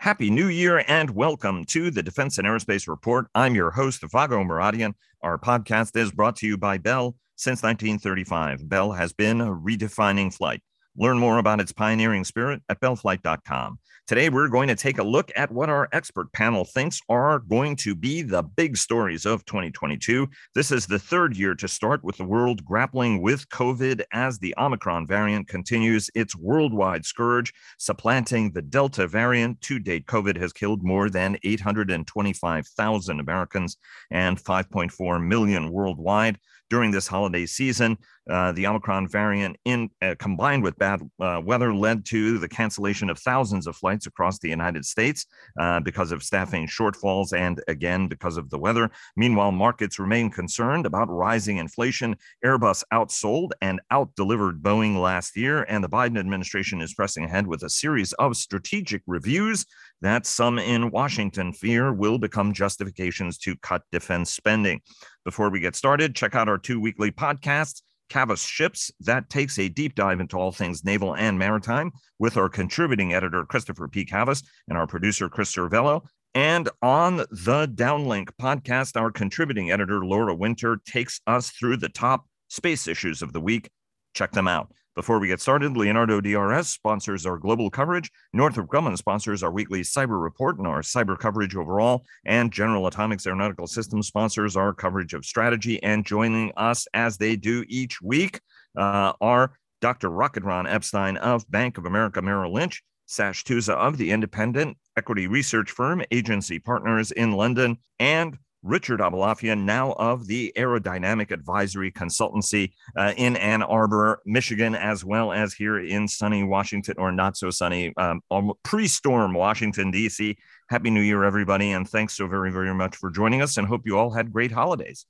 Happy New Year and welcome to the Defense and Aerospace Report. I'm your host, Vago Muradian. Our podcast is brought to you by Bell since 1935. Bell has been redefining flight. Learn more about its pioneering spirit at bellflight.com. Today, we're going to take a look at what our expert panel thinks are going to be the big stories of 2022. This is the third year to start with the world grappling with COVID as the Omicron variant continues its worldwide scourge, supplanting the Delta variant. To date, COVID has killed more than 825,000 Americans and 5.4 million worldwide during this holiday season. Uh, the Omicron variant, in uh, combined with bad uh, weather, led to the cancellation of thousands of flights across the United States uh, because of staffing shortfalls and again because of the weather. Meanwhile, markets remain concerned about rising inflation. Airbus outsold and outdelivered Boeing last year, and the Biden administration is pressing ahead with a series of strategic reviews that some in Washington fear will become justifications to cut defense spending. Before we get started, check out our two weekly podcasts. Cavas Ships, that takes a deep dive into all things naval and maritime with our contributing editor, Christopher P. Cavas, and our producer, Chris Servello. And on the Downlink podcast, our contributing editor, Laura Winter, takes us through the top space issues of the week. Check them out. Before we get started, Leonardo DRS sponsors our global coverage. Northrop Grumman sponsors our weekly cyber report and our cyber coverage overall. And General Atomics Aeronautical Systems sponsors our coverage of strategy. And joining us as they do each week uh, are Dr. Rocket Ron Epstein of Bank of America Merrill Lynch, Sash Tusa of the independent equity research firm Agency Partners in London, and Richard Aboulafia, now of the Aerodynamic Advisory Consultancy uh, in Ann Arbor, Michigan, as well as here in sunny Washington, or not so sunny, um, pre storm Washington, D.C. Happy New Year, everybody. And thanks so very, very much for joining us and hope you all had great holidays.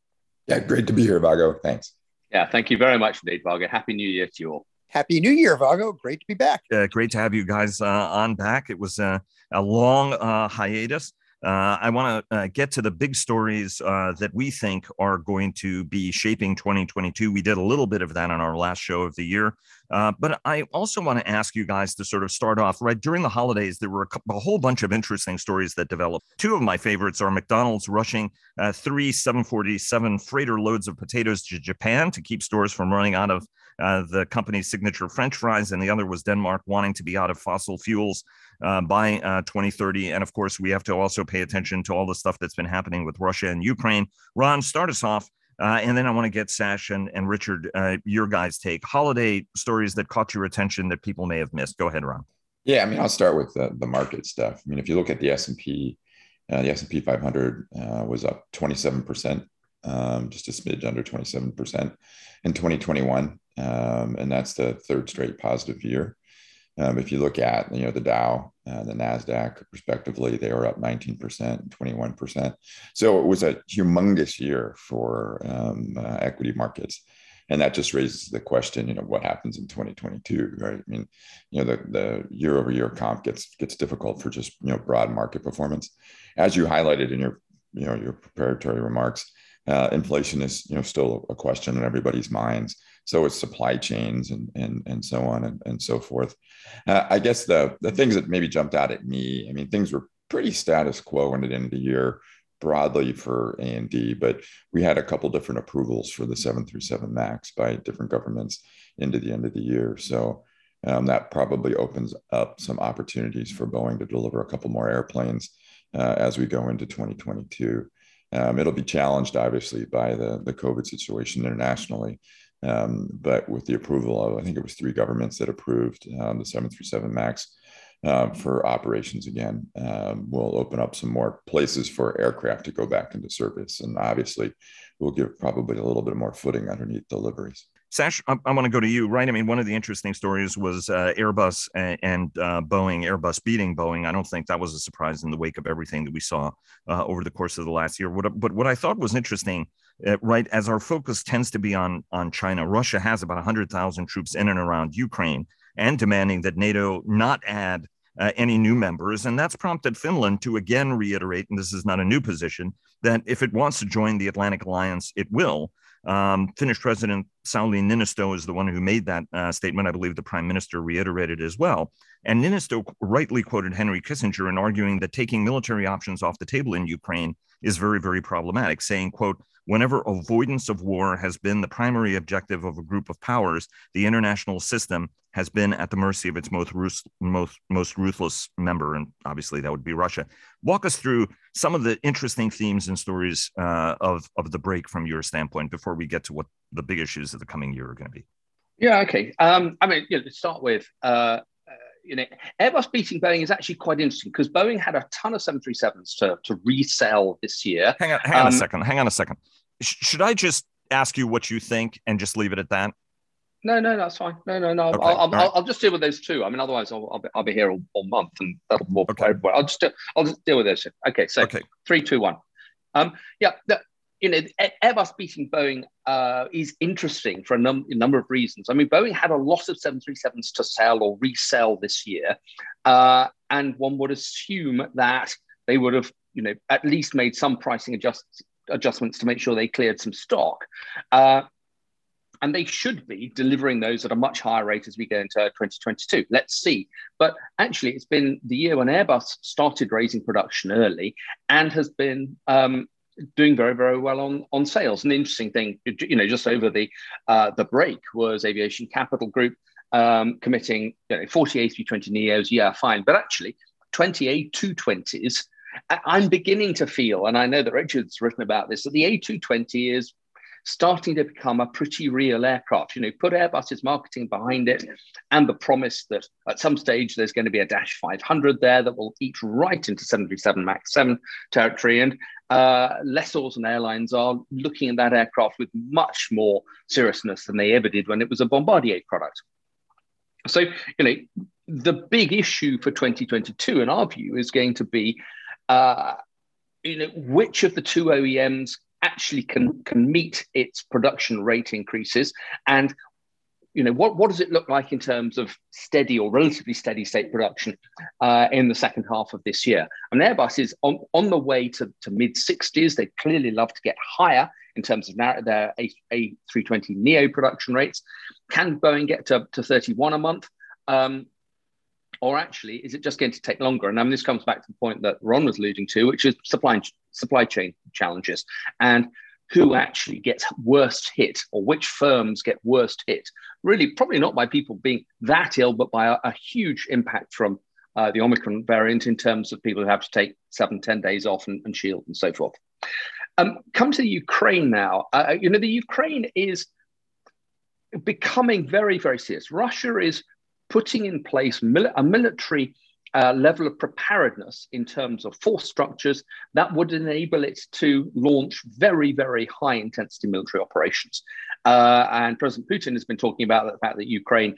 Yeah, great to be here, Vago. Thanks. Yeah, thank you very much indeed, Vago. Happy New Year to you all. Happy New Year, Vago. Great to be back. Uh, great to have you guys uh, on back. It was a long uh, hiatus. Uh, I want to uh, get to the big stories uh, that we think are going to be shaping 2022. We did a little bit of that on our last show of the year. Uh, but I also want to ask you guys to sort of start off right during the holidays. There were a, a whole bunch of interesting stories that developed. Two of my favorites are McDonald's rushing uh, three 747 freighter loads of potatoes to Japan to keep stores from running out of uh, the company's signature French fries, and the other was Denmark wanting to be out of fossil fuels uh, by uh, 2030. And of course, we have to also pay attention to all the stuff that's been happening with Russia and Ukraine. Ron, start us off. Uh, and then I want to get Sash and, and Richard, uh, your guys' take. Holiday stories that caught your attention that people may have missed. Go ahead, Ron. Yeah, I mean, I'll start with the, the market stuff. I mean, if you look at the S&P, uh, the S&P 500 uh, was up 27%, um, just a smidge under 27% in 2021. Um, and that's the third straight positive year. Um, if you look at you know the Dow, uh, the Nasdaq, respectively, they were up 19% and 21%. So it was a humongous year for um, uh, equity markets, and that just raises the question, you know, what happens in 2022, right? I mean, you know, the the year over year comp gets gets difficult for just you know broad market performance, as you highlighted in your you know your preparatory remarks. Uh, inflation is you know still a question in everybody's minds so it's supply chains and and and so on and, and so forth. Uh, I guess the the things that maybe jumped out at me, I mean, things were pretty status quo in the end of the year broadly for A&D, but we had a couple different approvals for the 737 MAX by different governments into the end of the year. So um, that probably opens up some opportunities for Boeing to deliver a couple more airplanes uh, as we go into 2022. Um, it'll be challenged, obviously, by the, the COVID situation internationally. Um, but with the approval of, I think it was three governments that approved um, the 737 MAX uh, for operations again, um, will open up some more places for aircraft to go back into service. And obviously, we'll give probably a little bit more footing underneath deliveries. Sash, I, I want to go to you, right? I mean, one of the interesting stories was uh, Airbus and, and uh, Boeing, Airbus beating Boeing. I don't think that was a surprise in the wake of everything that we saw uh, over the course of the last year. What, but what I thought was interesting, right, as our focus tends to be on on China, Russia has about 100,000 troops in and around Ukraine and demanding that NATO not add uh, any new members. And that's prompted Finland to again reiterate, and this is not a new position, that if it wants to join the Atlantic Alliance, it will. Um, Finnish President Sauli Niinisto is the one who made that uh, statement. I believe the prime minister reiterated as well. And Niinisto rightly quoted Henry Kissinger in arguing that taking military options off the table in Ukraine is very, very problematic, saying, quote, whenever avoidance of war has been the primary objective of a group of powers, the international system has been at the mercy of its most, most, most ruthless member. And obviously, that would be Russia. Walk us through some of the interesting themes and stories uh, of, of the break from your standpoint before we get to what the big issues of the coming year are going to be. Yeah, okay. Um, I mean, you know, to start with, uh, you know, Airbus beating Boeing is actually quite interesting because Boeing had a ton of 737s to, to resell this year. Hang on, hang on um, a second. Hang on a second. Sh- should I just ask you what you think and just leave it at that? No, no, that's fine. No, no, no. Okay. I'll, I'll, right. I'll, just deal with those two. I mean, otherwise, I'll, I'll, be, I'll be here all, all month, and that'll more okay. everybody. I'll just, I'll just deal with those. Two. Okay, so okay. three, two, one. Um, yeah, the, you know, Airbus beating Boeing uh, is interesting for a, num- a, number of reasons. I mean, Boeing had a lot of 737s to sell or resell this year, uh, and one would assume that they would have, you know, at least made some pricing adjust- adjustments to make sure they cleared some stock. Uh, and they should be delivering those at a much higher rate as we go into 2022. Let's see. But actually, it's been the year when Airbus started raising production early and has been um, doing very very well on on sales. An interesting thing, you know, just over the uh, the break was Aviation Capital Group um, committing you know, 40 A320 neos. Yeah, fine, but actually 20 A220s. I'm beginning to feel, and I know that Richard's written about this, that the A220 is starting to become a pretty real aircraft. You know, put Airbus's marketing behind it and the promise that at some stage there's going to be a Dash 500 there that will eat right into 737 MAX 7 territory. And uh, lessors and airlines are looking at that aircraft with much more seriousness than they ever did when it was a Bombardier product. So, you know, the big issue for 2022, in our view, is going to be, uh, you know, which of the two OEMs actually can can meet its production rate increases? And you know what, what does it look like in terms of steady or relatively steady state production uh, in the second half of this year? And airbus is on, on the way to, to mid 60s they clearly love to get higher in terms of their A, a320 neo production rates. Can boeing get to, to 31 a month? Um, or actually is it just going to take longer? And I mean, this comes back to the point that Ron was alluding to, which is supply supply chain challenges and who actually gets worst hit or which firms get worst hit. Really, probably not by people being that ill, but by a, a huge impact from uh, the Omicron variant in terms of people who have to take seven, ten days off and, and shield and so forth. Um, come to the Ukraine now. Uh, you know, the Ukraine is becoming very, very serious. Russia is putting in place a military uh, level of preparedness in terms of force structures that would enable it to launch very, very high intensity military operations. Uh, and President Putin has been talking about the fact that Ukraine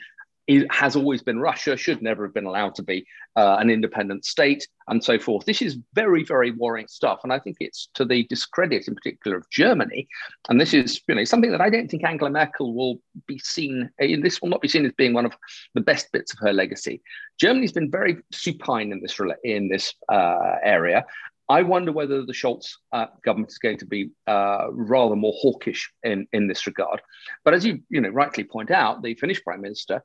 it has always been Russia, should never have been allowed to be uh, an independent state, and so forth. This is very, very worrying stuff, and I think it's to the discredit, in particular, of Germany. And this is, you know, something that I don't think Angela Merkel will be seen. Uh, this will not be seen as being one of the best bits of her legacy. Germany's been very supine in this in this uh, area. I wonder whether the Scholz uh, government is going to be uh, rather more hawkish in, in this regard. But as you, you know, rightly point out, the Finnish prime minister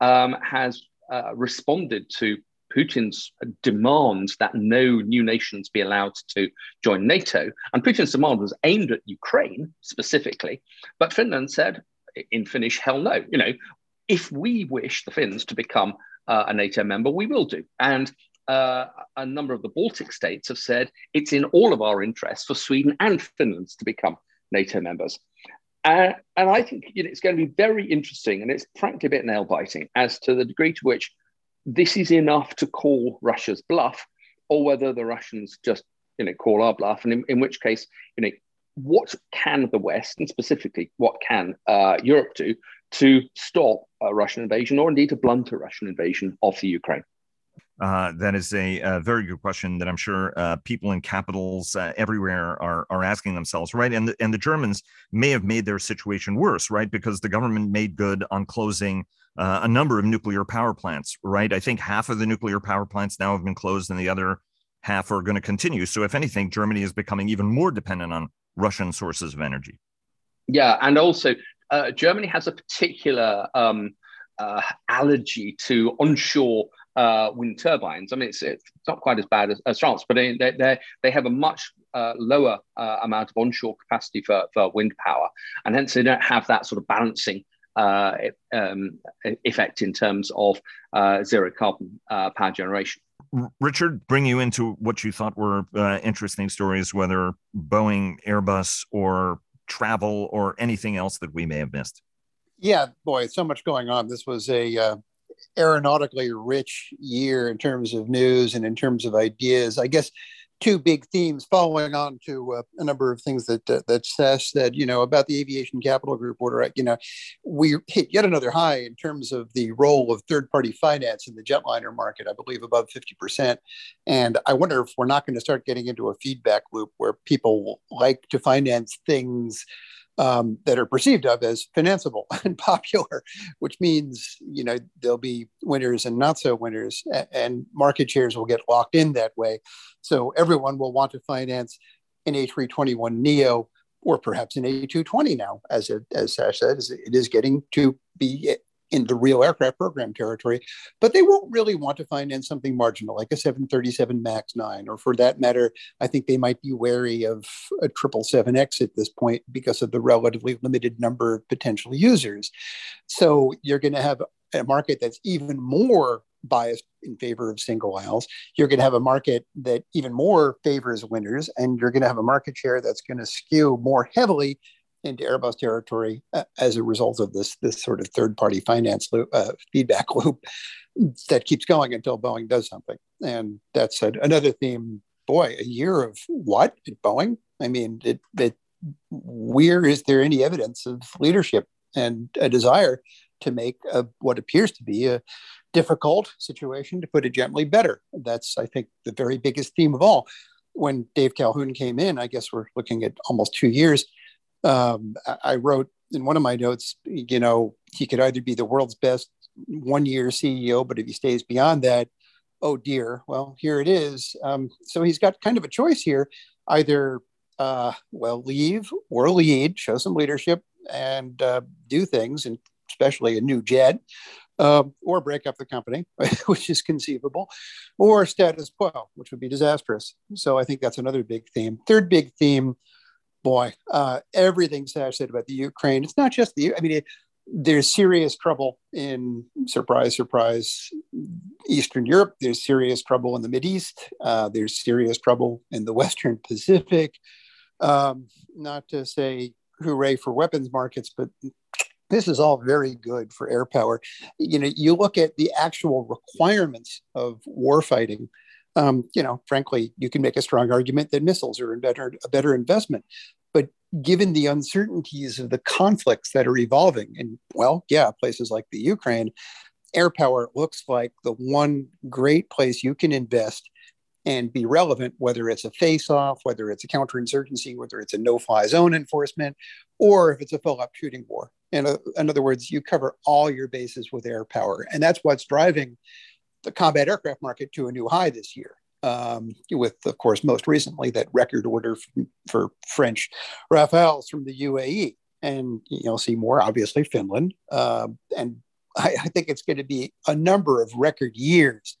um, has uh, responded to Putin's demand that no new nations be allowed to join NATO. And Putin's demand was aimed at Ukraine specifically, but Finland said in Finnish, hell no. You know, if we wish the Finns to become uh, a NATO member, we will do. And uh, a number of the Baltic states have said it's in all of our interests for Sweden and Finland to become NATO members. Uh, and I think you know, it's going to be very interesting, and it's frankly a bit nail biting as to the degree to which this is enough to call Russia's bluff, or whether the Russians just you know call our bluff, and in, in which case you know what can the West and specifically what can uh, Europe do to stop a Russian invasion, or indeed to blunt a Russian invasion of the Ukraine? Uh, that is a, a, very good question that I'm sure uh, people in capitals uh, everywhere are are asking themselves, right? And the, and the Germans may have made their situation worse, right? Because the government made good on closing uh, a number of nuclear power plants, right? I think half of the nuclear power plants now have been closed, and the other half are going to continue. So, if anything, Germany is becoming even more dependent on Russian sources of energy. Yeah, and also uh, Germany has a particular um, uh, allergy to onshore uh, wind turbines. I mean, it's, it's not quite as bad as, as France, but they, they, they have a much uh, lower uh, amount of onshore capacity for, for wind power, and hence they don't have that sort of balancing uh, um, effect in terms of uh, zero carbon uh, power generation. Richard, bring you into what you thought were uh, interesting stories, whether Boeing, Airbus, or travel, or anything else that we may have missed. Yeah, boy, so much going on. This was a uh, aeronautically rich year in terms of news and in terms of ideas. I guess two big themes following on to uh, a number of things that uh, that Sash said, you know, about the aviation capital group order. You know, we hit yet another high in terms of the role of third-party finance in the jetliner market. I believe above fifty percent, and I wonder if we're not going to start getting into a feedback loop where people like to finance things um, that are perceived of as financeable and popular, which means you know there'll be winners and not so winners, and market shares will get locked in that way. So everyone will want to finance an A321 Neo or perhaps an A220 now, as it, as Sash said, it is getting to be in the real aircraft program territory, but they won't really want to finance something marginal like a 737 MAX 9, or for that matter, I think they might be wary of a 777X at this point because of the relatively limited number of potential users. So you're going to have a market that's even more biased in favor of single aisles. You're going to have a market that even more favors winners, and you're going to have a market share that's going to skew more heavily into Airbus territory uh, as a result of this this sort of third party finance loop, uh, feedback loop that keeps going until Boeing does something. And that's a, another theme. Boy, a year of what at Boeing? I mean, it, it, where is there any evidence of leadership and a desire to make a, what appears to be a difficult situation, to put it gently, better? That's, I think, the very biggest theme of all. When Dave Calhoun came in, I guess we're looking at almost two years um, I wrote in one of my notes, you know, he could either be the world's best one year CEO, but if he stays beyond that, oh dear, well, here it is. Um, so he's got kind of a choice here either, uh, well, leave or lead, show some leadership and uh, do things, and especially a new jet, uh, or break up the company, which is conceivable, or status quo, which would be disastrous. So I think that's another big theme. Third big theme boy, uh, everything Sash said about the Ukraine, it's not just the, I mean, it, there's serious trouble in, surprise, surprise, Eastern Europe. There's serious trouble in the Mid East. Uh, there's serious trouble in the Western Pacific. Um, not to say hooray for weapons markets, but this is all very good for air power. You know, you look at the actual requirements of warfighting um, you know, frankly, you can make a strong argument that missiles are a better, a better investment. But given the uncertainties of the conflicts that are evolving, and well, yeah, places like the Ukraine, air power looks like the one great place you can invest and be relevant, whether it's a face off, whether it's a counterinsurgency, whether it's a no fly zone enforcement, or if it's a full up shooting war. In, a, in other words, you cover all your bases with air power. And that's what's driving the combat aircraft market to a new high this year. Um, with, of course, most recently that record order for, for French Rafales from the UAE. And you'll see more, obviously, Finland. Uh, and I, I think it's going to be a number of record years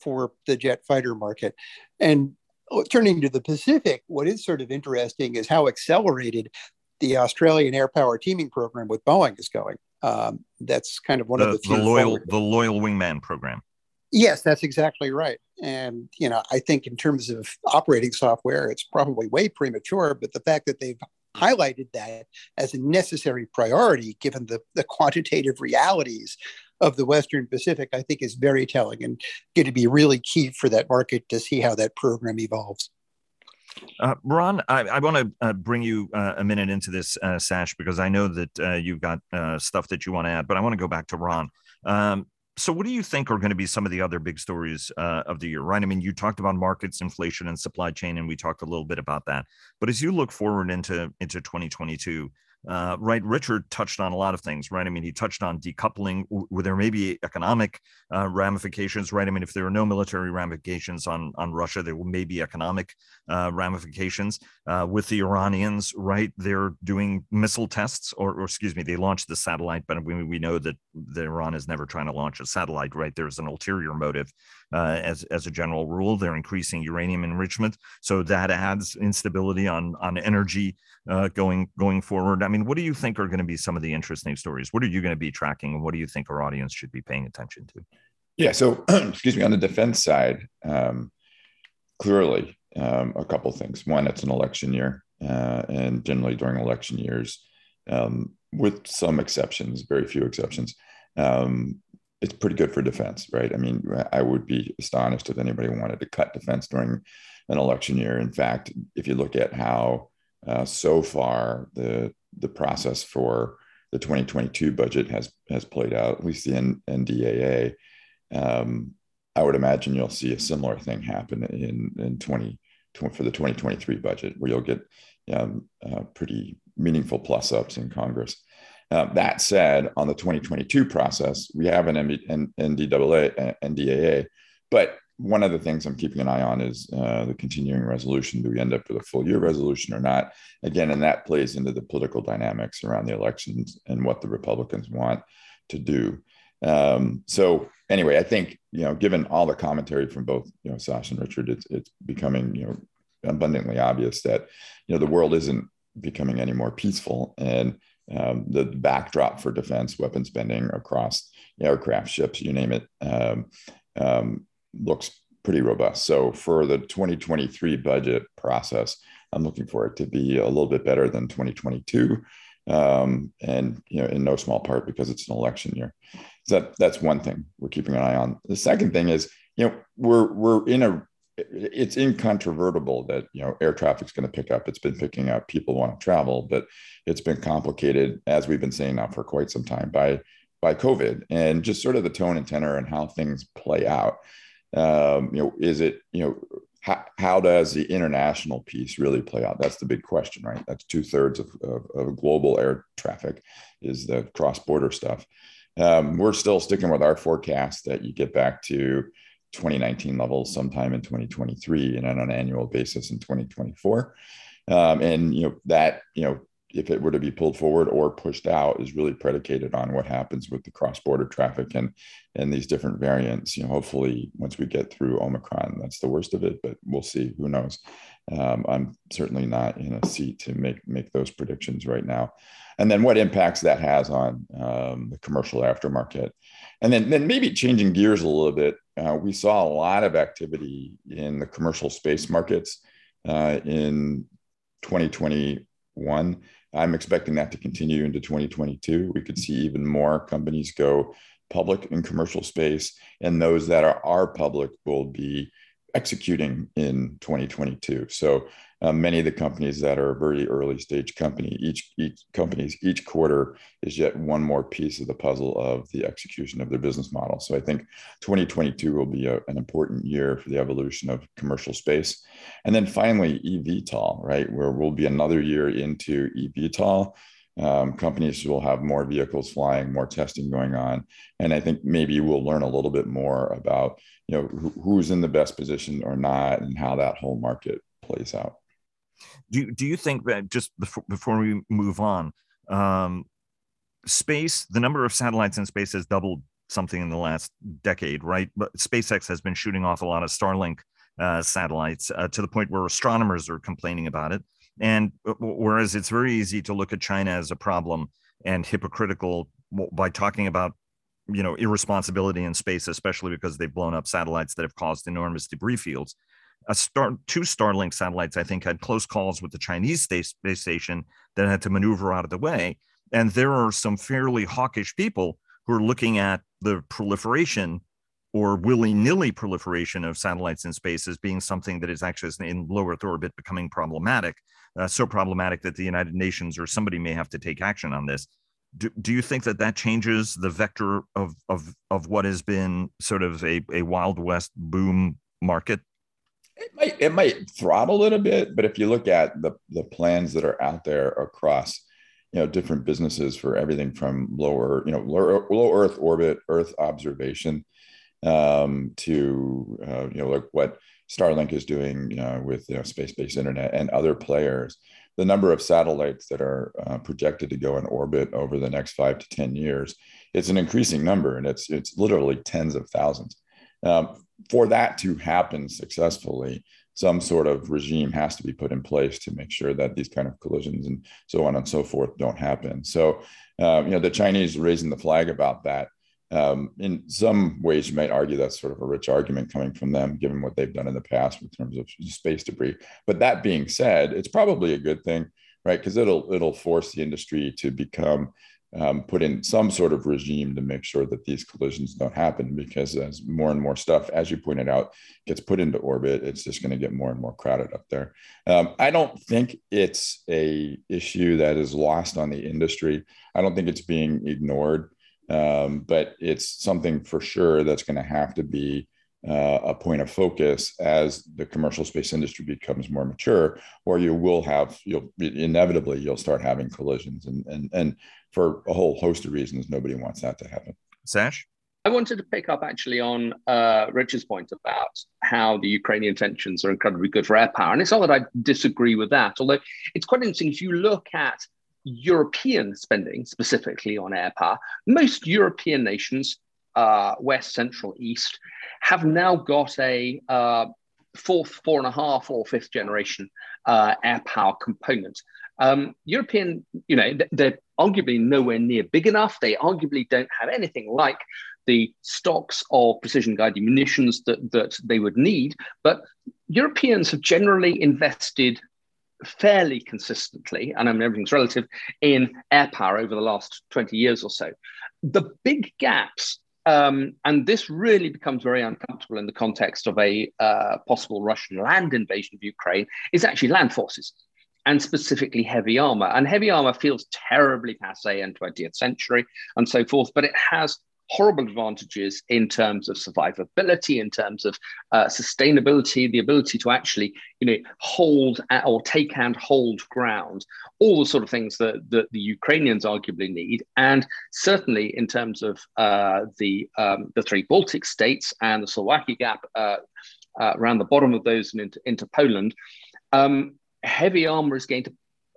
for the jet fighter market. And turning to the Pacific, what is sort of interesting is how accelerated the Australian Air Power Teaming Program with Boeing is going. Um, that's kind of one the, of the, the loyal forward. the loyal wingman program. Yes, that's exactly right. And you know, I think in terms of operating software, it's probably way premature. But the fact that they've highlighted that as a necessary priority, given the, the quantitative realities of the Western Pacific, I think is very telling and going to be really key for that market to see how that program evolves. Uh, Ron, I, I want to uh, bring you uh, a minute into this, uh, Sash, because I know that uh, you've got uh, stuff that you want to add, but I want to go back to Ron. Um, so what do you think are going to be some of the other big stories uh, of the year? Right i mean you talked about markets inflation and supply chain and we talked a little bit about that. But as you look forward into into 2022 uh, right? Richard touched on a lot of things, right? I mean, he touched on decoupling, where there may be economic uh, ramifications, right? I mean, if there are no military ramifications on on Russia, there may be economic uh, ramifications uh, with the Iranians, right? They're doing missile tests, or, or, excuse me, they launched the satellite, but we, we know that the Iran is never trying to launch a satellite, right? There's an ulterior motive, uh, as as a general rule. They're increasing uranium enrichment, so that adds instability on on energy uh, going going forward. I mean, what do you think are going to be some of the interesting stories? What are you going to be tracking, and what do you think our audience should be paying attention to? Yeah. So, excuse me. On the defense side, um, clearly, um, a couple things. One, it's an election year, uh, and generally during election years, um, with some exceptions, very few exceptions, um, it's pretty good for defense, right? I mean, I would be astonished if anybody wanted to cut defense during an election year. In fact, if you look at how uh, so far the the process for the 2022 budget has has played out, at least the N- NDAA, um, I would imagine you'll see a similar thing happen in in 20, 20 for the 2023 budget, where you'll get um, uh, pretty meaningful plus ups in Congress. Uh, that said, on the 2022 process, we have an NDAA, NDAA, but one of the things I'm keeping an eye on is uh, the continuing resolution. Do we end up with a full year resolution or not? Again, and that plays into the political dynamics around the elections and what the Republicans want to do. Um, so anyway, I think you know, given all the commentary from both you know Sash and Richard, it's it's becoming you know abundantly obvious that you know the world isn't becoming any more peaceful, and um, the backdrop for defense weapon spending across aircraft, ships, you name it, um, um, looks pretty robust. So for the 2023 budget process, I'm looking for it to be a little bit better than 2022, um, and you know, in no small part because it's an election year. So that that's one thing we're keeping an eye on. The second thing is, you know, we're we're in a it's incontrovertible that you know air traffic's going to pick up. It's been picking up. People want to travel, but it's been complicated, as we've been saying now for quite some time, by by COVID and just sort of the tone and tenor and how things play out um, you know, is it, you know, how, how does the international piece really play out? That's the big question, right? That's two thirds of, of, of, global air traffic is the cross border stuff. Um, we're still sticking with our forecast that you get back to 2019 levels sometime in 2023 and on an annual basis in 2024. Um, and you know that you know if it were to be pulled forward or pushed out is really predicated on what happens with the cross-border traffic and and these different variants. You know hopefully once we get through omicron that's the worst of it but we'll see. Who knows? Um, i'm certainly not in a seat to make make those predictions right now. And then what impacts that has on um, the commercial aftermarket. And then then maybe changing gears a little bit uh, we saw a lot of activity in the commercial space markets uh, in 2021 I'm expecting that to continue into 2022. We could see even more companies go public in commercial space, and those that are, are public will be executing in 2022. So uh, many of the companies that are a very early stage company, each each companies each quarter is yet one more piece of the puzzle of the execution of their business model. So I think 2022 will be a, an important year for the evolution of commercial space, and then finally eVTOL, right, where we'll be another year into eVTOL. Um, companies will have more vehicles flying, more testing going on, and I think maybe we'll learn a little bit more about you know who, who's in the best position or not, and how that whole market plays out. Do do you think that just before before we move on, um, space the number of satellites in space has doubled something in the last decade, right? But SpaceX has been shooting off a lot of Starlink uh, satellites uh, to the point where astronomers are complaining about it. And uh, whereas it's very easy to look at China as a problem and hypocritical by talking about you know irresponsibility in space especially because they've blown up satellites that have caused enormous debris fields star two starlink satellites i think had close calls with the chinese space, space station that had to maneuver out of the way. And there are some fairly hawkish people who are looking at the proliferation or willy-nilly proliferation of satellites in space as being something that is actually in low earth orbit becoming problematic uh, so problematic that the united nations or somebody may have to take action on this. Do, do you think that that changes the vector of, of, of what has been sort of a, a wild west boom market it might it might throttle it a bit, but if you look at the the plans that are out there across you know different businesses for everything from lower you know low, low earth orbit earth observation um, to uh, you know like what starlink is doing you know, with you know, space-based internet and other players the number of satellites that are uh, projected to go in orbit over the next five to ten years it's an increasing number and it's it's literally tens of thousands. Um, for that to happen successfully some sort of regime has to be put in place to make sure that these kind of collisions and so on and so forth don't happen. So, uh, you know, the Chinese raising the flag about that. Um, in some ways, you might argue that's sort of a rich argument coming from them, given what they've done in the past in terms of space debris. But that being said, it's probably a good thing, right? Because it'll it'll force the industry to become um, put in some sort of regime to make sure that these collisions don't happen because as more and more stuff as you pointed out gets put into orbit it's just going to get more and more crowded up there. Um, i don't think it's a issue that is lost on the industry. I don't think it's being ignored. Um, but it's something for sure that's going to have to be uh, a point of focus as the commercial space industry becomes more mature, or you will have you'll inevitably you'll start having collisions, and and and for a whole host of reasons, nobody wants that to happen. Sash. I wanted to pick up actually on uh, Richard's point about how the Ukrainian tensions are incredibly good for air power. And it's not that I disagree with that, although it's quite interesting if you look at European spending specifically on air power, most European nations, uh, West, Central, East, have now got a uh, fourth, four and a half, or fifth generation uh, air power component. Um, European, you know, they're arguably nowhere near big enough. They arguably don't have anything like the stocks of precision guided munitions that, that they would need. But Europeans have generally invested fairly consistently, and I mean everything's relative, in air power over the last 20 years or so. The big gaps um, and this really becomes very uncomfortable in the context of a uh, possible Russian land invasion of Ukraine, is actually land forces and specifically heavy armor. And heavy armor feels terribly passe in 20th century and so forth, but it has horrible advantages in terms of survivability, in terms of uh, sustainability, the ability to actually, you know, hold or take and hold ground, all the sort of things that, that the Ukrainians arguably need, and certainly in terms of uh, the um, the three Baltic states and the Suwalki gap uh, uh around the bottom of those and into, into Poland. Um, heavy armor is going to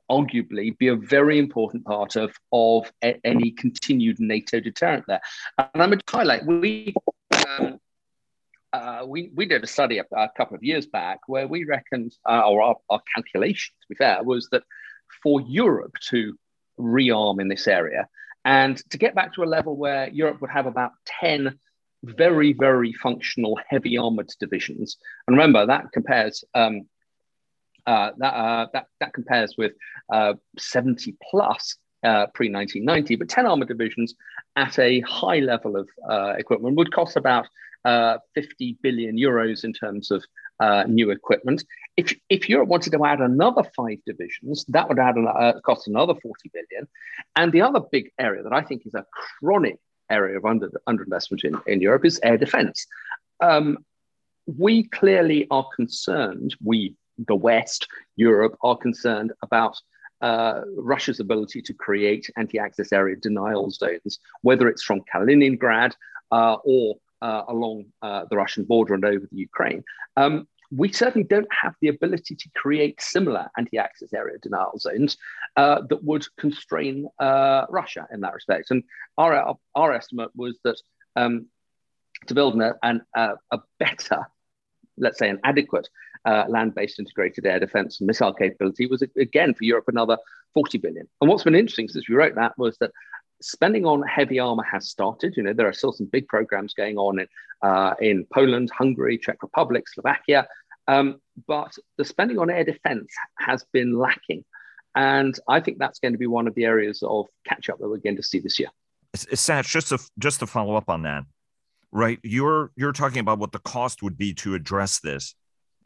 arguably be a very important part of, of a, any continued NATO deterrent there. And I'm going to highlight we, um, uh, we, we did a study a, a, couple of years back where we reckoned, uh, or our, our calculation, to be fair, was that for Europe to rearm in this area and to get back to a level where Europe would have about 10 very, very functional heavy armored divisions. And remember, that compares um, uh, that, uh, that, that compares with uh, 70 plus uh, pre 1990, but 10 armor divisions at a high level of uh, equipment would cost about uh, 50 billion euros in terms of new equipment. If, if Europe wanted to add another five divisions, that would add cost another 40 billion. And the other big area that I think is a chronic area of under, underinvestment in, in Europe is air defense. Um, we clearly are concerned, we the West, Europe, are concerned about uh, Russia's ability to create anti-access area denial zones, whether it's from Kaliningrad uh, or uh, along uh, the Russian border and over the Ukraine. Um, we certainly don't have the ability to create similar anti-access area denial zones uh, that would constrain uh, Russia in that respect. And our, our, our estimate was that um, to build an, an, a better, let's say, an adequate uh, land-based integrated air defense and missile capability was again for Europe another 40 billion. And what's been interesting since we wrote that was that spending on heavy armor has started. You know, there are still some big programs going on in, uh, in Poland, Hungary, Czech Republic, Slovakia. Um, but the spending on air defense has been lacking. And I think that's going to be one of the areas of catch up that we're going to see this year. Sash, just to, just to follow up on that, right? You're you're talking about what the cost would be to address this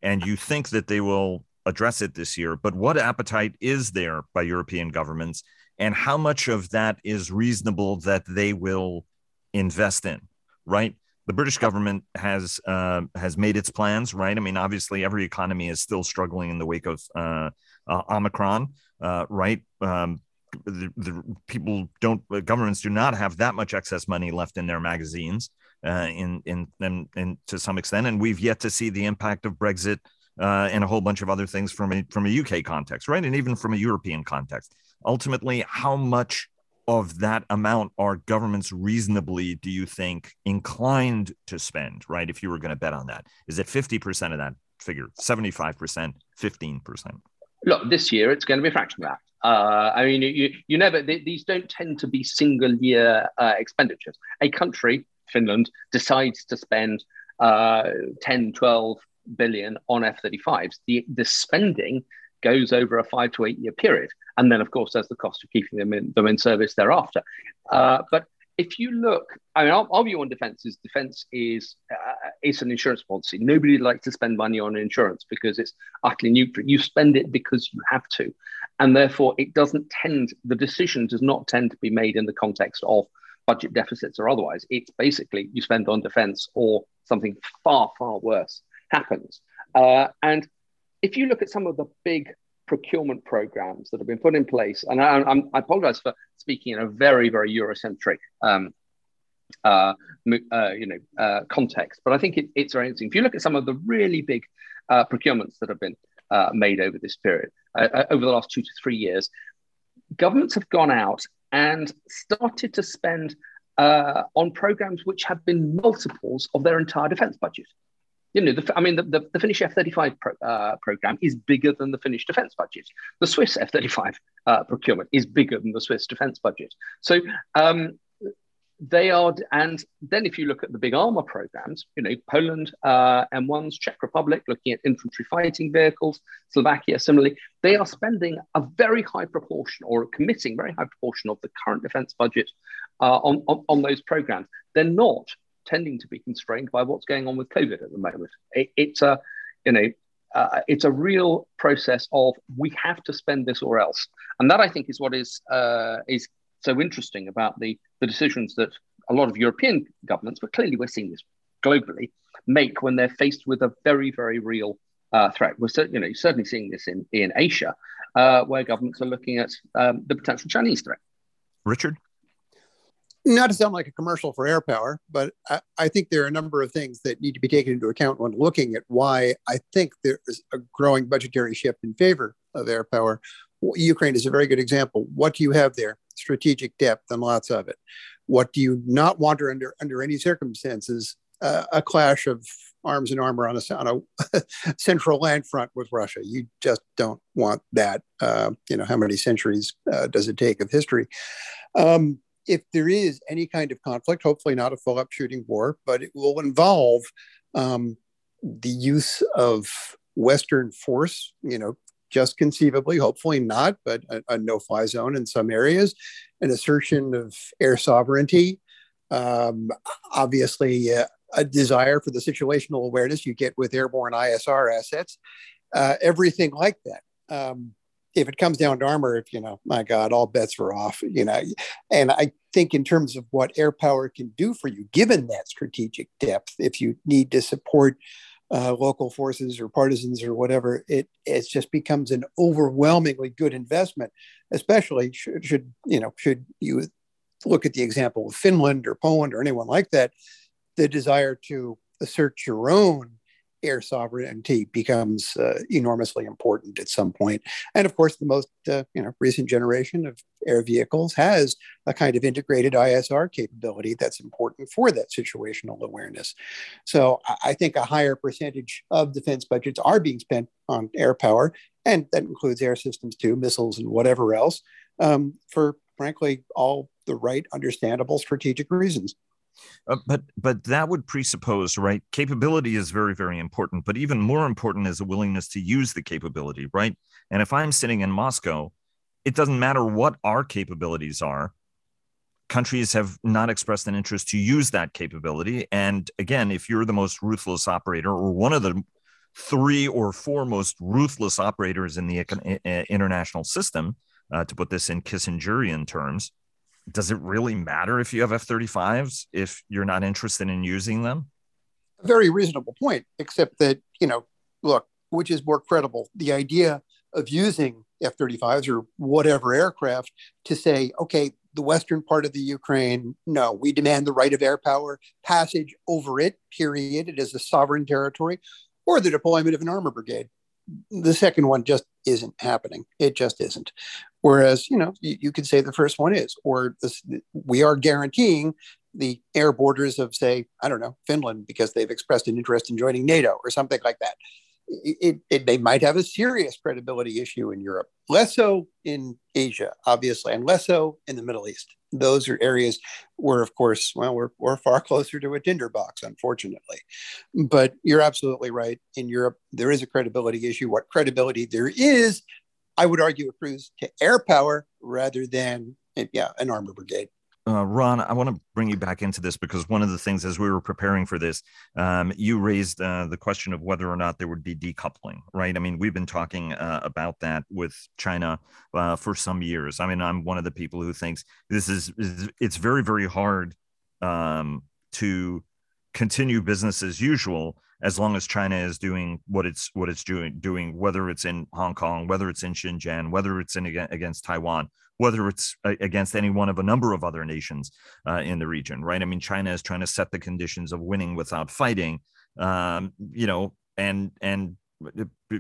and you think that they will address it this year. But what appetite is there by European governments, and how much of that is reasonable that they will invest in? Right. The British government has uh, has made its plans, right? I mean, obviously, every economy is still struggling in the wake of uh, uh, Omicron, uh, right? Um, the, the, people don't governments do not have that much excess money left in their magazines uh, in, in in in to some extent and we've yet to see the impact of brexit uh, and a whole bunch of other things from a from a uk context right? And even from a european context. Ultimately how much of that amount are governments reasonably do you think inclined to spend right? If you were going to bet on that. Is it 50% of that figure 75% 15% look this year it's going to be a fraction of that. Uh, I mean, you, you never, they, these don't tend to be single year uh, expenditures. A country, Finland, decides to spend uh, 10, 12 billion on F 35s. The, the spending goes over a five to eight year period. And then, of course, there's the cost of keeping them in, them in service thereafter. Uh, but if you look, I mean, our, our view on defense is defense is uh, it's an insurance policy. Nobody likes to spend money on insurance because it's utterly neutral. You spend it because you have to, and therefore it doesn't tend. The decision does not tend to be made in the context of budget deficits or otherwise. It's basically you spend on defense or something far far worse happens. Uh, and if you look at some of the big procurement programs that have been put in place, and I, I apologize for speaking in a very, very Eurocentric um, uh, uh, you know, uh, context, but I think it, it's very interesting. If you look at some of the really big uh, procurements that have been uh, made over this period, over the last two to three years, governments have gone out and started to spend on programs which have been multiples of their entire defense budget you know, the, I mean, the, the, the Finnish F 35 pro, uh, program is bigger than the Finnish defense budget. The Swiss F 35 uh, procurement is bigger than the Swiss defense budget. So um, they are, and then if you look at the big armor programs, you know, Poland, uh, M1s, Czech Republic, looking at infantry fighting vehicles, Slovakia, similarly, they are spending a very high proportion or committing very high proportion of the current defense budget uh, on, on, on those programs. They're not tending to be constrained by what's going on with COVID at the moment. It, it's a, you know, uh, it's a real process of we have to spend this or else, and that I think is what is uh, is so interesting about the the decisions that a lot of European governments, but clearly we're seeing this globally, make when they're faced with a very very real uh, threat. We're you know certainly seeing this in in Asia, uh, where governments are looking at um, the potential Chinese threat. Richard not to sound like a commercial for air power, but I, I, think there are a number of things that need to be taken into account when looking at why I think there is a growing budgetary shift in favor of air power. Ukraine is a very good example. What do you have there? Strategic depth and lots of it. What do you not want to under under any circumstances? Uh, a clash of arms and armor on a, on a central land front with Russia. You just don't want that. Uh, you know, how many centuries uh, does it take of history? Um, if there is any kind of conflict, hopefully not a full up shooting war, but it will involve um, the use of Western force, you know, just conceivably, hopefully not, but a, a no fly zone in some areas, an assertion of air sovereignty, um, obviously uh, a desire for the situational awareness you get with airborne ISR assets, uh, everything like that. Um, if it comes down to armor, if you know, my God, all bets are off. You know, and I think in terms of what air power can do for you, given that strategic depth, if you need to support uh, local forces or partisans or whatever, it it just becomes an overwhelmingly good investment. Especially should, should you know should you look at the example of Finland or Poland or anyone like that, the desire to assert your own air sovereignty becomes uh, enormously important at some point. And of course, the most uh, you know recent generation of air vehicles has a kind of integrated ISR capability that's important for that situational awareness. So I think a higher percentage of defense budgets are being spent on air power, and that includes air systems too, missiles and whatever else, um, for frankly all the right, understandable strategic reasons. Uh, but but that would presuppose right capability is very very important but even more important is a willingness to use the capability right? And if i'm sitting in moscow it doesn't matter what our capabilities are countries have not expressed an interest to use that capability. And again if you're the most ruthless operator or one of the three or four most ruthless operators in the international system uh, to put this in kissingerian terms does it really matter if you have F 35s if you're not interested in using them? A very reasonable point, except that, you know, look, which is more credible, the idea of using F 35s or whatever aircraft to say, okay, the western part of the Ukraine, no, we demand the right of air power, passage over it, period. It is a sovereign territory, or the deployment of an armor brigade. The second one just isn't happening. It just isn't. Whereas, you know, you, you could say the first one is, or this, we are guaranteeing the air borders of, say, I don't know, Finland, because they've expressed an interest in joining NATO or something like that it, it, they might have a serious credibility issue in Europe, less so in Asia, obviously, and less so in the Middle East. Those are areas where, of course, well, we're, we're far closer to a tinderbox, unfortunately. But you're absolutely right. In Europe, there is a credibility issue. What credibility there is, I would argue, accrues to air power rather than, yeah, an armor brigade uh, Ron, I want to bring you back into this because one of the things as we were preparing for this, um, you raised uh, the question of whether or not there would be decoupling, right? I mean, we've been talking uh, about that with China uh, for some years. I mean, I'm one of the people who thinks this is, it's very, very hard um, to continue business as usual as long as China is doing what it's what it's doing, doing whether it's in Hong Kong, whether it's in Xinjiang, whether it's in against Taiwan whether it's against any one of a number of other nations uh, in the region, right? I mean, China is trying to set the conditions of winning without fighting, um, you know, and and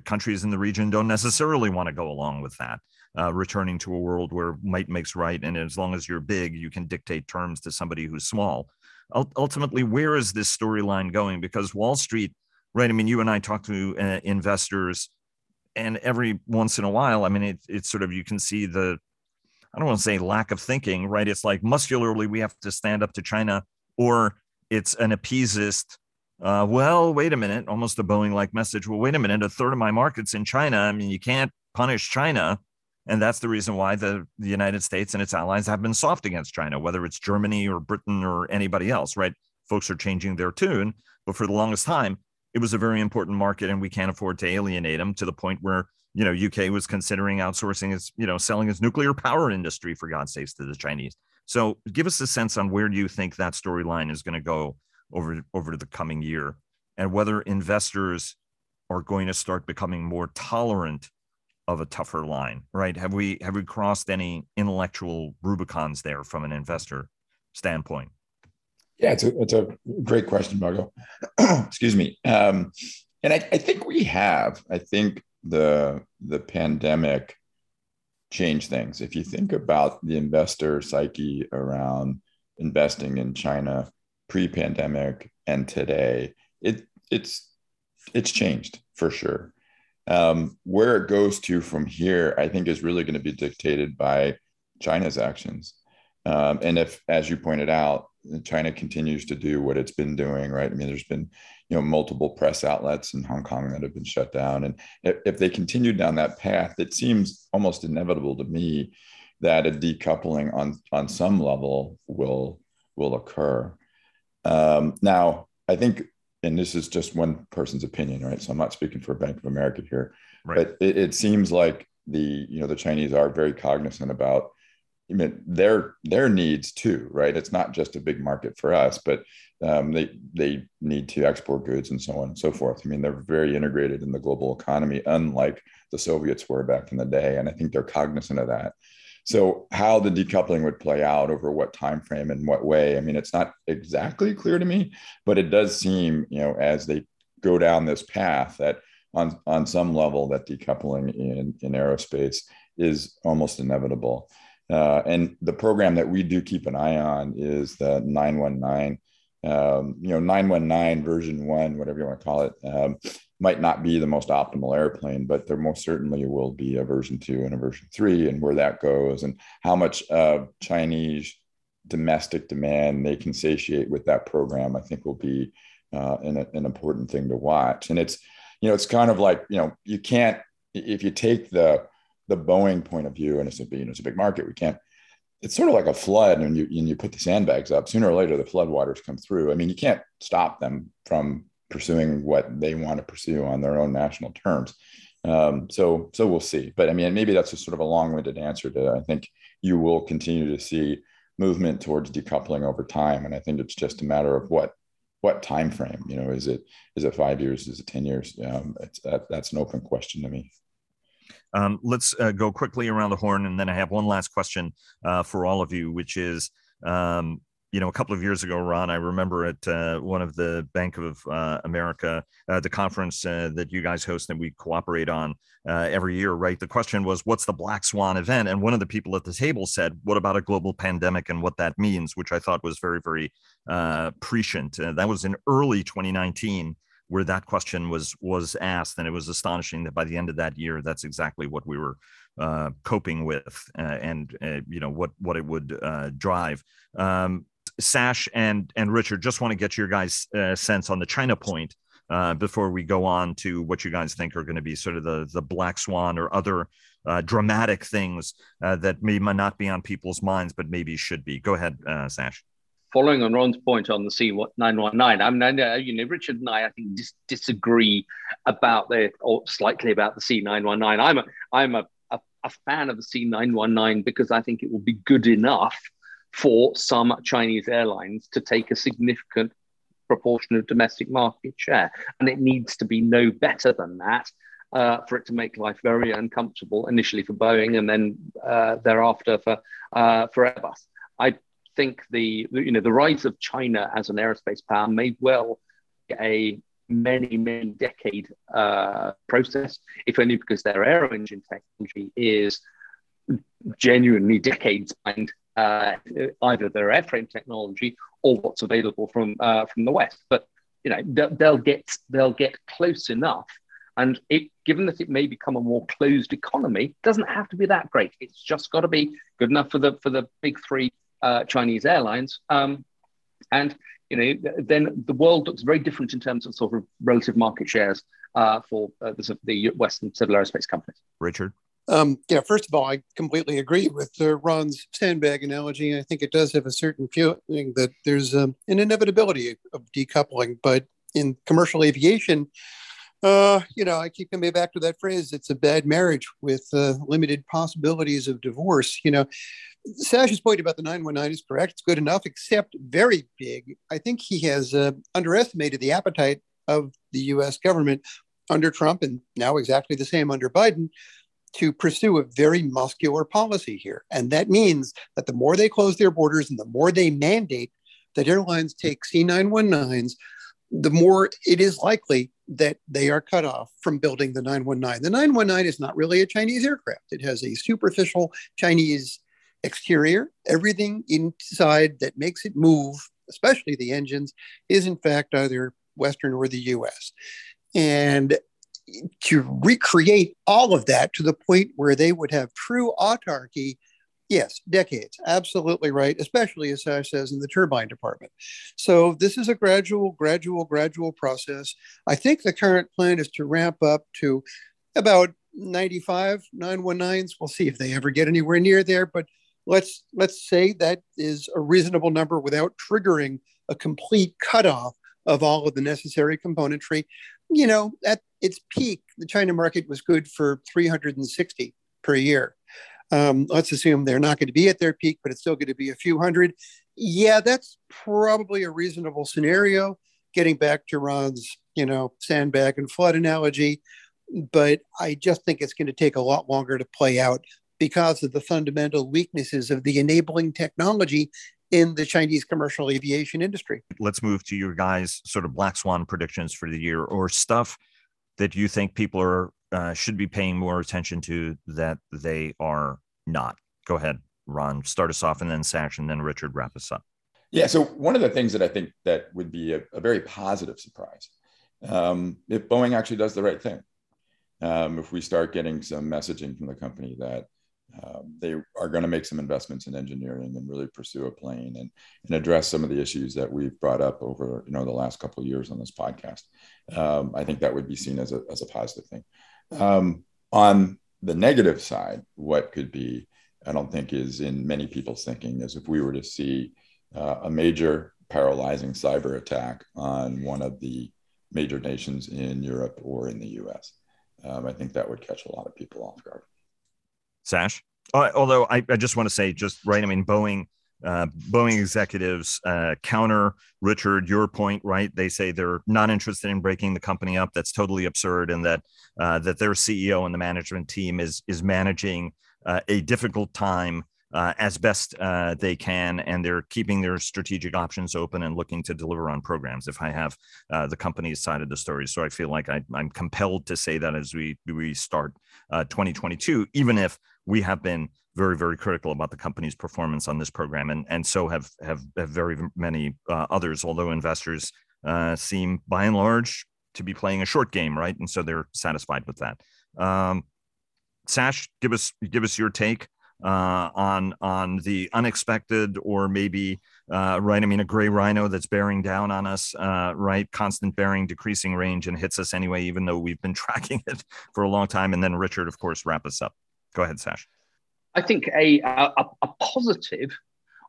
countries in the region don't necessarily want to go along with that. Uh, returning to a world where might makes right, and as long as you're big, you can dictate terms to somebody who's small. Ultimately, where is this storyline going? Because Wall Street, right? I mean, you and I talk to uh, investors and every once in a while i mean it, it's sort of you can see the I don't want to say lack of thinking, right? It's like muscularly we have to stand up to China, or it's an appeasist. Uh, well, wait a minute, almost a Boeing like message. Well, wait a minute, a third of my market's in China. I mean, you can't punish China. And that's the reason why the, the United States and its allies have been soft against China, whether it's Germany or Britain or anybody else, right? Folks are changing their tune. But for the longest time, it was a very important market and we can't afford to alienate them to the point where you know, UK was considering outsourcing its, you know, selling its nuclear power industry for God's sakes to the Chinese. So give us a sense on where you think that storyline is going to go over over the coming year and whether investors are going to start becoming more tolerant of a tougher line, right? Have we have we crossed any intellectual rubicons there from an investor standpoint? Yeah, it's a it's a great question, Vago. Excuse me. Um, and I, I think we have. I think the the pandemic changed things. If you think about the investor psyche around investing in China pre-pandemic and today, it it's it's changed for sure. Um, where it goes to from here, I think, is really going to be dictated by China's actions. Um, and if, as you pointed out, China continues to do what it's been doing, right? I mean, there's been you know multiple press outlets in Hong Kong that have been shut down, and if, if they continue down that path, it seems almost inevitable to me that a decoupling on on some level will will occur. Um, now, I think, and this is just one person's opinion, right? So I'm not speaking for Bank of America here, right. but it, it seems like the you know the Chinese are very cognizant about I mean, their their needs too, right? It's not just a big market for us, but um, they they need to export goods and so on and so forth. I mean, they're very integrated in the global economy, unlike the Soviets were back in the day, and I think they're cognizant of that. So, how the decoupling would play out over what time frame and what way? I mean, it's not exactly clear to me, but it does seem, you know, as they go down this path, that on on some level, that decoupling in in aerospace is almost inevitable. Uh, and the program that we do keep an eye on is the 919. Um, you know, 919 version one, whatever you want to call it, um, might not be the most optimal airplane, but there most certainly will be a version two and a version three, and where that goes, and how much uh, Chinese domestic demand they can satiate with that program, I think will be uh, an, an important thing to watch. And it's, you know, it's kind of like, you know, you can't, if you take the the Boeing point of view, and it's a you know, it's a big market. We can't. It's sort of like a flood, and you and you put the sandbags up. Sooner or later, the floodwaters come through. I mean, you can't stop them from pursuing what they want to pursue on their own national terms. Um, so so we'll see. But I mean, maybe that's a sort of a long-winded answer to. I think you will continue to see movement towards decoupling over time, and I think it's just a matter of what what time frame. You know, is it is it five years? Is it ten years? Um, that, that's an open question to me. Um, let's uh, go quickly around the horn, and then I have one last question uh, for all of you, which is, um, you know, a couple of years ago, Ron, I remember at uh, one of the Bank of uh, America, uh, the conference uh, that you guys host and we cooperate on every year, right? The question was, what's the Black Swan event? And one of the people at the table said, what about a global pandemic and what that means, which I thought was very, very prescient. that was in early 2019 where that question was was asked, and it was astonishing that by the end of that year, that's exactly what we were uh, coping with, uh, and uh, you know what what it would uh, drive. Um, Sash and and Richard, just want to get your guys' uh, sense on the China point uh, before we go on to what you guys think are going to be sort of the the black swan or other dramatic things that may not be on people's minds, but maybe should be. Go ahead, Sash following on Ron's point on the C919, I mean, you know, Richard and I, I think, dis- disagree about the, or slightly about the C919. I'm a, I'm a, a, a fan of the C919 because I think it will be good enough for some Chinese airlines to take a significant proportion of domestic market share. And it needs to be no better than that uh, for it to make life very uncomfortable, initially for Boeing and then uh, thereafter for, uh, for Airbus. I think the you know the rise of China as an aerospace power may well be a many many decade uh, process, if only because their aero engine technology is genuinely decades behind uh, either their airframe technology or what's available from uh, from the West. But you know they'll, they'll get they'll get close enough. And it, given that it may become a more closed economy, doesn't have to be that great. It's just got to be good enough for the for the big three uh, Chinese airlines. Um, and you know, then the world looks very different in terms of sort of relative market shares uh, for uh, the, the, Western civil aerospace companies. Richard. Um, yeah, first of all, I completely agree with uh, Ron's sandbag analogy. I think it does have a certain feeling that there's um, an inevitability of decoupling, but in commercial aviation, uh, you know, I keep coming back to that phrase. It's a bad marriage with uh, limited possibilities of divorce. You know, Sash's point about the 919 is correct. It's good enough, except very big. I think he has uh, underestimated the appetite of the US government under Trump and now exactly the same under Biden to pursue a very muscular policy here. And that means that the more they close their borders and the more they mandate that airlines take C919s, the more it is likely that they are cut off from building the 919. The 919 is not really a Chinese aircraft. It has a superficial Chinese exterior. Everything inside that makes it move, especially the engines, is in fact either Western or the US. And to recreate all of that to the point where they would have true autarky, yes, decades, absolutely right, especially as Sash says in the turbine department. So this is a gradual, gradual, gradual process. I think the current plan is to ramp up to about 95 919s. We'll see if they ever get anywhere near there, but let's let's say that is a reasonable number without triggering a complete cutoff of all of the necessary componentry. You know, at its peak, the China market was good for 360 per year. Um, let's assume they're not going to be at their peak, but it's still going to be a few hundred. Yeah, that's probably a reasonable scenario. Getting back to Ron's, you know, sandbag and flood analogy, but I just think it's going to take a lot longer to play out because of the fundamental weaknesses of the enabling technology in the Chinese commercial aviation industry. Let's move to your guys' sort of black swan predictions for the year or stuff that you think people are uh, should be paying more attention to that they are not. Go ahead, Ron. Start us off, and then Sash, and then Richard wrap us up. Yeah. So one of the things that I think that would be a, a very positive surprise um, if Boeing actually does the right thing. Um, if we start getting some messaging from the company that um, they are going to make some investments in engineering and really pursue a plane and, and address some of the issues that we've brought up over you know the last couple of years on this podcast. Um, I think that would be seen as a, as a positive thing. Um, on the negative side, what could be, I don't think is in many people's thinking, is if we were to see uh, a major paralyzing cyber attack on one of the major nations in Europe or in the US. Um, I think that would catch a lot of people off guard. Sash. Uh, although I, I just want to say, just right. I mean, Boeing uh, Boeing executives uh, counter Richard your point, right? They say they're not interested in breaking the company up. That's totally absurd, and that uh, that their CEO and the management team is is managing uh, a difficult time uh, as best uh, they can, and they're keeping their strategic options open and looking to deliver on programs. If I have the company's side of the story, so I feel like I, am compelled to say that as we we start uh, 2022, even if we have been very very critical about the company's performance on this program and and so have have, have very many uh, others although investors uh, seem by and large to be playing a short game right? And so they're satisfied with that. Um, sash give us give us your take uh, on on the unexpected or maybe uh, right i mean a gray rhino that's bearing down on us uh, right? Constant bearing decreasing range and hits us anyway even though we've been tracking it for a long time. And then richard of course wrap us up go ahead sash I think a, a, a, positive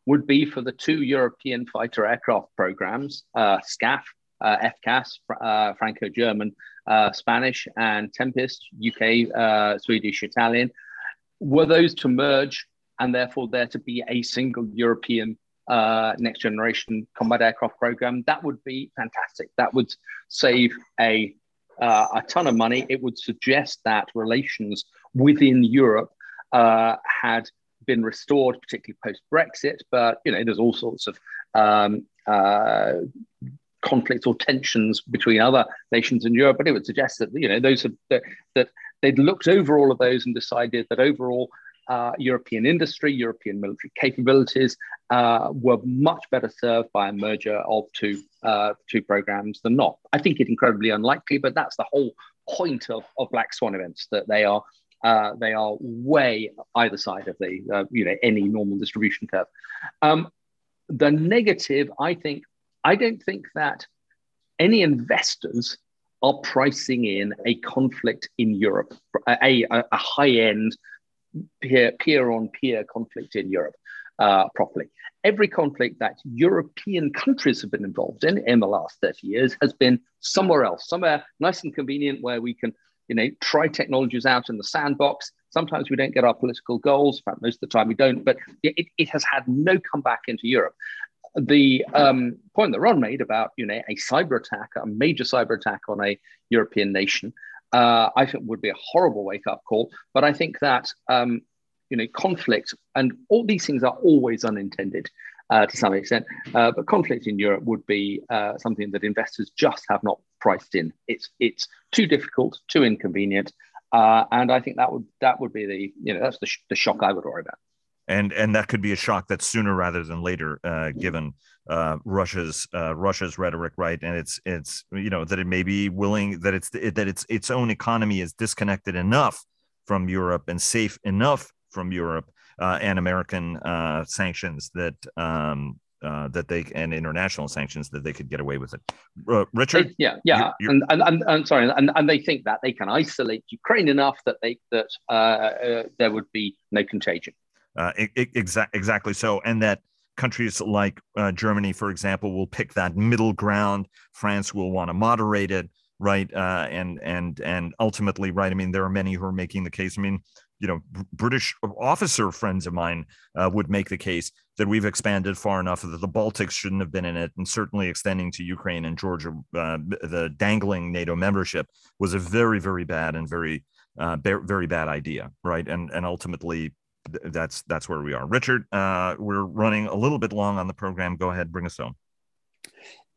would be for the two European fighter aircraft programs, uh, SCAF, uh, FCAS, uh, Franco-German, uh, Spanish, and Tempest, UK, uh, Swedish, Italian. Were those to merge and therefore there to be a single European uh, next generation combat aircraft program, that would be fantastic. That would save a a ton of money. It would suggest that relations within Europe uh, had been restored, particularly post Brexit. But you know, there's all sorts of um, uh, conflicts or tensions between other nations in Europe. But it would suggest that you know those have, that, that they'd looked over all of those and decided that overall. Uh, European industry, European military capabilities uh, were much better served by a merger of two uh, two programs than not. I think it incredibly unlikely, but that's the whole point of, of black swan events that they are uh, they are way either side of the uh, you know any normal distribution curve. Um, the negative, I think, I don't think that any investors are pricing in a conflict in Europe, a, a, a high end peer, peer on peer conflict in Europe uh, properly. Every conflict that European countries have been involved in in the last 30 years has been somewhere else, somewhere nice and convenient where we can you know, try technologies out in the sandbox. Sometimes we don't get our political goals. In fact, most of the time we don't. But it, it has had no comeback into Europe. The um, point that Ron made about you know a cyber attack, a major cyber attack on a European nation, uh, I think would be a horrible wake up call. But I think that um, you know conflict and all these things are always unintended uh, to some extent. Uh, but conflict in Europe would be uh, something that investors just have not priced in. It's it's too difficult, too inconvenient, uh, and I think that would that would be the you know that's the, sh- the shock I would worry about. And and that could be a shock that's sooner rather than later, uh, given uh, Russia's Russia's rhetoric, right? And it's it's you know that it may be willing that it's that it's its own economy is disconnected enough from Europe and safe enough from Europe uh, and American uh, sanctions that um, uh, that they and international sanctions that they could get away with it. Uh, Richard, yeah, yeah, you're, you're... And, and, and, sorry, and, and they think that they can isolate Ukraine enough that they that uh, uh, there would be no contagion. Exa- exactly so, and that countries like Germany, for example, will pick that middle ground. France will want to moderate it right uh, and and and ultimately right i mean there are many who are making the case i mean you know, British officer friends of mine uh, would make the case that we've expanded far enough that the Baltics shouldn't have been in it, and certainly extending to Ukraine and Georgia, uh, the dangling NATO membership was a very, very bad and very, uh, very bad idea, right? And and ultimately, that's that's where we are. Richard, uh, we're running a little bit long on the program. Go ahead, bring us home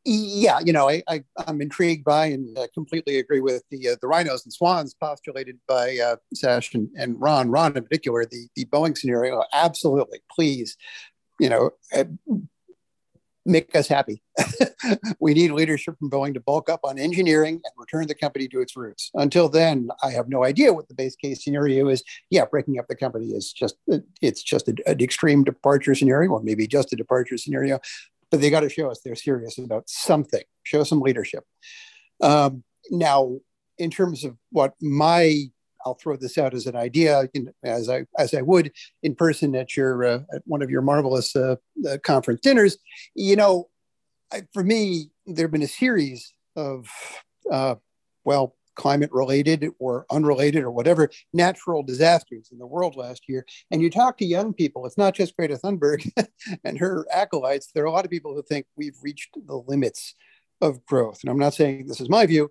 yeah, you know, I, I am intrigued by and uh, completely agree with the uh, the rhinos and swans postulated by uh, Sash and, and Ron. Ron in particular, the the Boeing scenario. Absolutely, please, you know, uh, make us happy. we need leadership from Boeing to bulk up on engineering and return the company to its roots. Until then, I have no idea what the base case scenario is. Yeah, breaking up the company is just it's just an extreme departure scenario, or maybe just a departure scenario but they got to show us they're serious about something, show some leadership. Um, now, in terms of what my I'll throw this out as an idea, as I as I would in person at your uh, at one of your marvelous uh, uh, conference dinners. You know, I, for me, there have been a series of uh, well climate related or unrelated or whatever natural disasters in the world last year. And you talk to young people, it's not just Greta Thunberg and her acolytes. There are a lot of people who think we've reached the limits of growth. And I'm not saying this is my view,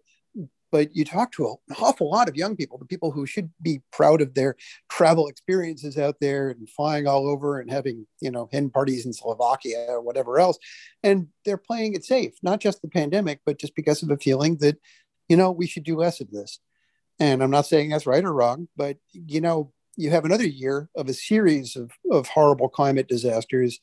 but you talk to an awful lot of young people, the people who should be proud of their travel experiences out there and flying all over and having, you know, hen parties in Slovakia or whatever else. And they're playing it safe, not just the pandemic, but just because of a feeling that, you know, we should do less of this. And I'm not saying that's right or wrong, but, you know, you have another year of a series of, of horrible climate disasters.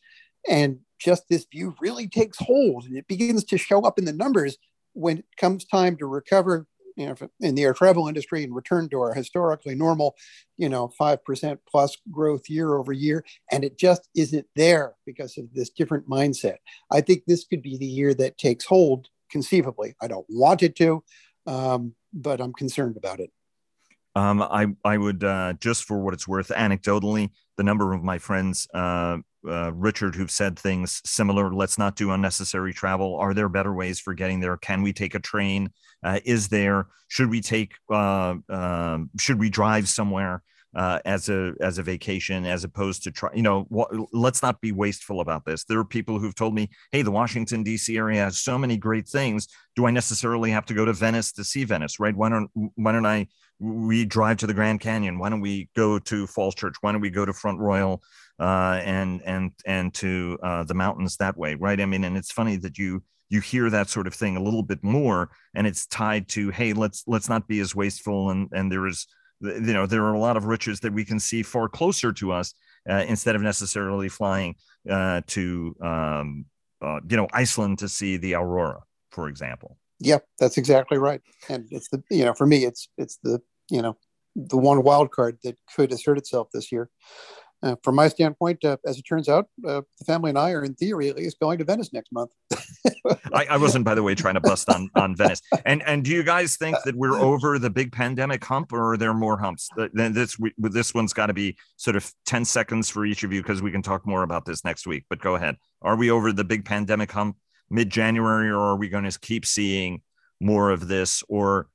And just this view really takes hold and it begins to show up in the numbers when it comes time to recover you know, in the air travel industry and return to our historically normal, you know, 5% plus growth year over year. And it just isn't there because of this different mindset. I think this could be the year that takes hold conceivably. I don't want it to, um, but I'm concerned about it. Um, I, I would, uh, just for what it's worth, anecdotally, the number of my friends, uh, uh, Richard, who've said things similar. Let's not do unnecessary travel. Are there better ways for getting there? Can we take a train? Uh, is there? Should we take? Uh, um, should we drive somewhere? Uh, as a as a vacation as opposed to try you know let's not be wasteful about this there are people who've told me hey the washington dc area has so many great things do i necessarily have to go to venice to see venice right why don't why don't i we drive to the grand canyon why don't we go to falls church why don't we go to front royal uh, and and and to uh, the mountains that way right i mean and it's funny that you you hear that sort of thing a little bit more and it's tied to hey let's let's not be as wasteful and and there is you know there are a lot of riches that we can see far closer to us uh, instead of necessarily flying uh, to um, uh, you know Iceland to see the aurora, for example. Yep, that's exactly right. And it's the you know for me it's it's the you know the one wild card that could assert itself this year uh, from my standpoint, uh, as it turns out, uh, the family and I are, in theory, at least going to Venice next month. I, I, wasn't, by the way, trying to bust on on Venice. And and do you guys think that we're over the big pandemic hump, or are there more humps? Then this we, this one's got to be sort of ten seconds for each of you because we can talk more about this next week. But go ahead. Are we over the big pandemic hump mid January, or are we going to keep seeing more of this, or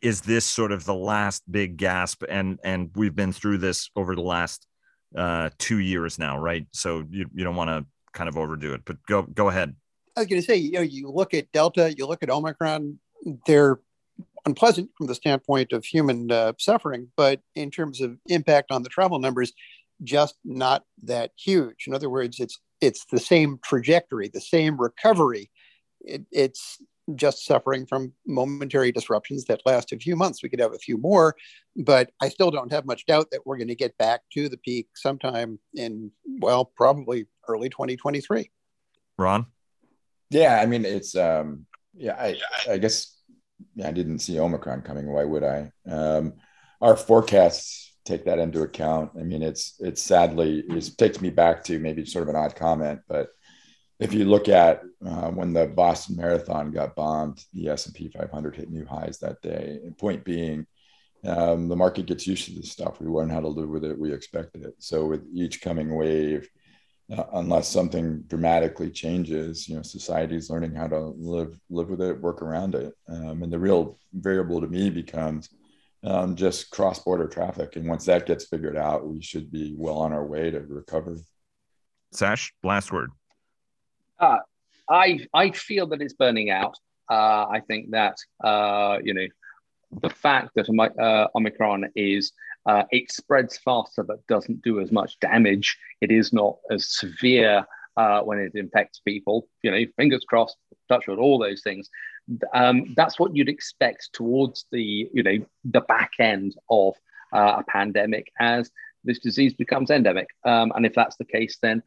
is this sort of the last big gasp? And and we've been through this over the last uh, two years now, right? So you, you don't want to kind of overdo it, but go go ahead. I was going to say, you know, you look at Delta, you look at Omicron, they're unpleasant from the standpoint of human uh, suffering, but in terms of impact on the travel numbers, just not that huge. In other words, it's it's the same trajectory, the same recovery. It, it's just suffering from momentary disruptions that last a few months. We could have a few more, but I still don't have much doubt that we're going to get back to the peak sometime in, well, probably early 2023. Ron? Yeah, I mean, it's, um, yeah, I, I guess yeah, I didn't see Omicron coming. Why would I? Um, our forecasts take that into account. I mean, it's, it's sadly, it takes me back to maybe sort of an odd comment, but if you look at uh, when the Boston Marathon got bombed, the S and P 500 hit new highs that day. And point being, um, the market gets used to this stuff. We learn how to live with it. We expected it. So with each coming wave, uh, unless something dramatically changes, you know, society is learning how to live live with it, work around it. Um, and the real variable to me becomes um, just cross border traffic. And once that gets figured out, we should be well on our way to recovery. Sash, last word. Uh, I I feel that it's burning out. Uh, I think that uh, you know the fact that uh, Omicron is uh, it spreads faster but doesn't do as much damage. It is not as severe uh, when it infects people. You know, fingers crossed, touch wood, all those things. Um, that's what you'd expect towards the you know the back end of a pandemic as this disease becomes endemic. Um, and if that's the case, then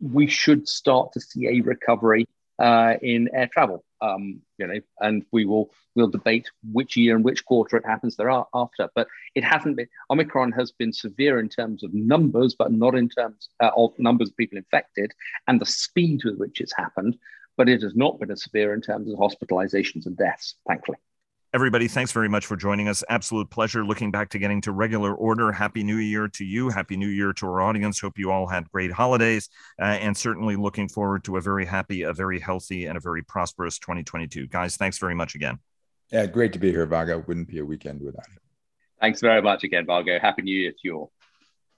we should start to see a recovery uh, in air travel. Um, you know, and we will we'll debate which year and which quarter it happens thereafter. But it hasn't been Omicron has been severe in terms of numbers, but not in terms uh, of numbers of people infected and the speed with which it's happened. But it has not been as severe in terms of hospitalizations and deaths, thankfully. Everybody, thanks very much for joining us. Absolute pleasure looking back to getting to regular order. Happy New Year to you. Happy New Year to our audience. Hope you all had great holidays uh, and certainly looking forward to a very happy, a very healthy, and a very prosperous 2022. Guys, thanks very much again. Yeah, great to be here, Vago. Wouldn't be a weekend without it. Thanks very much again, Vago. Happy New Year to you all.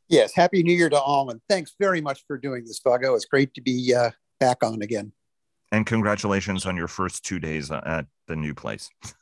Yes, Happy New Year to all. And thanks very much for doing this, Vago. It's great to be uh, back on again. And congratulations on your first two days uh, at the new place.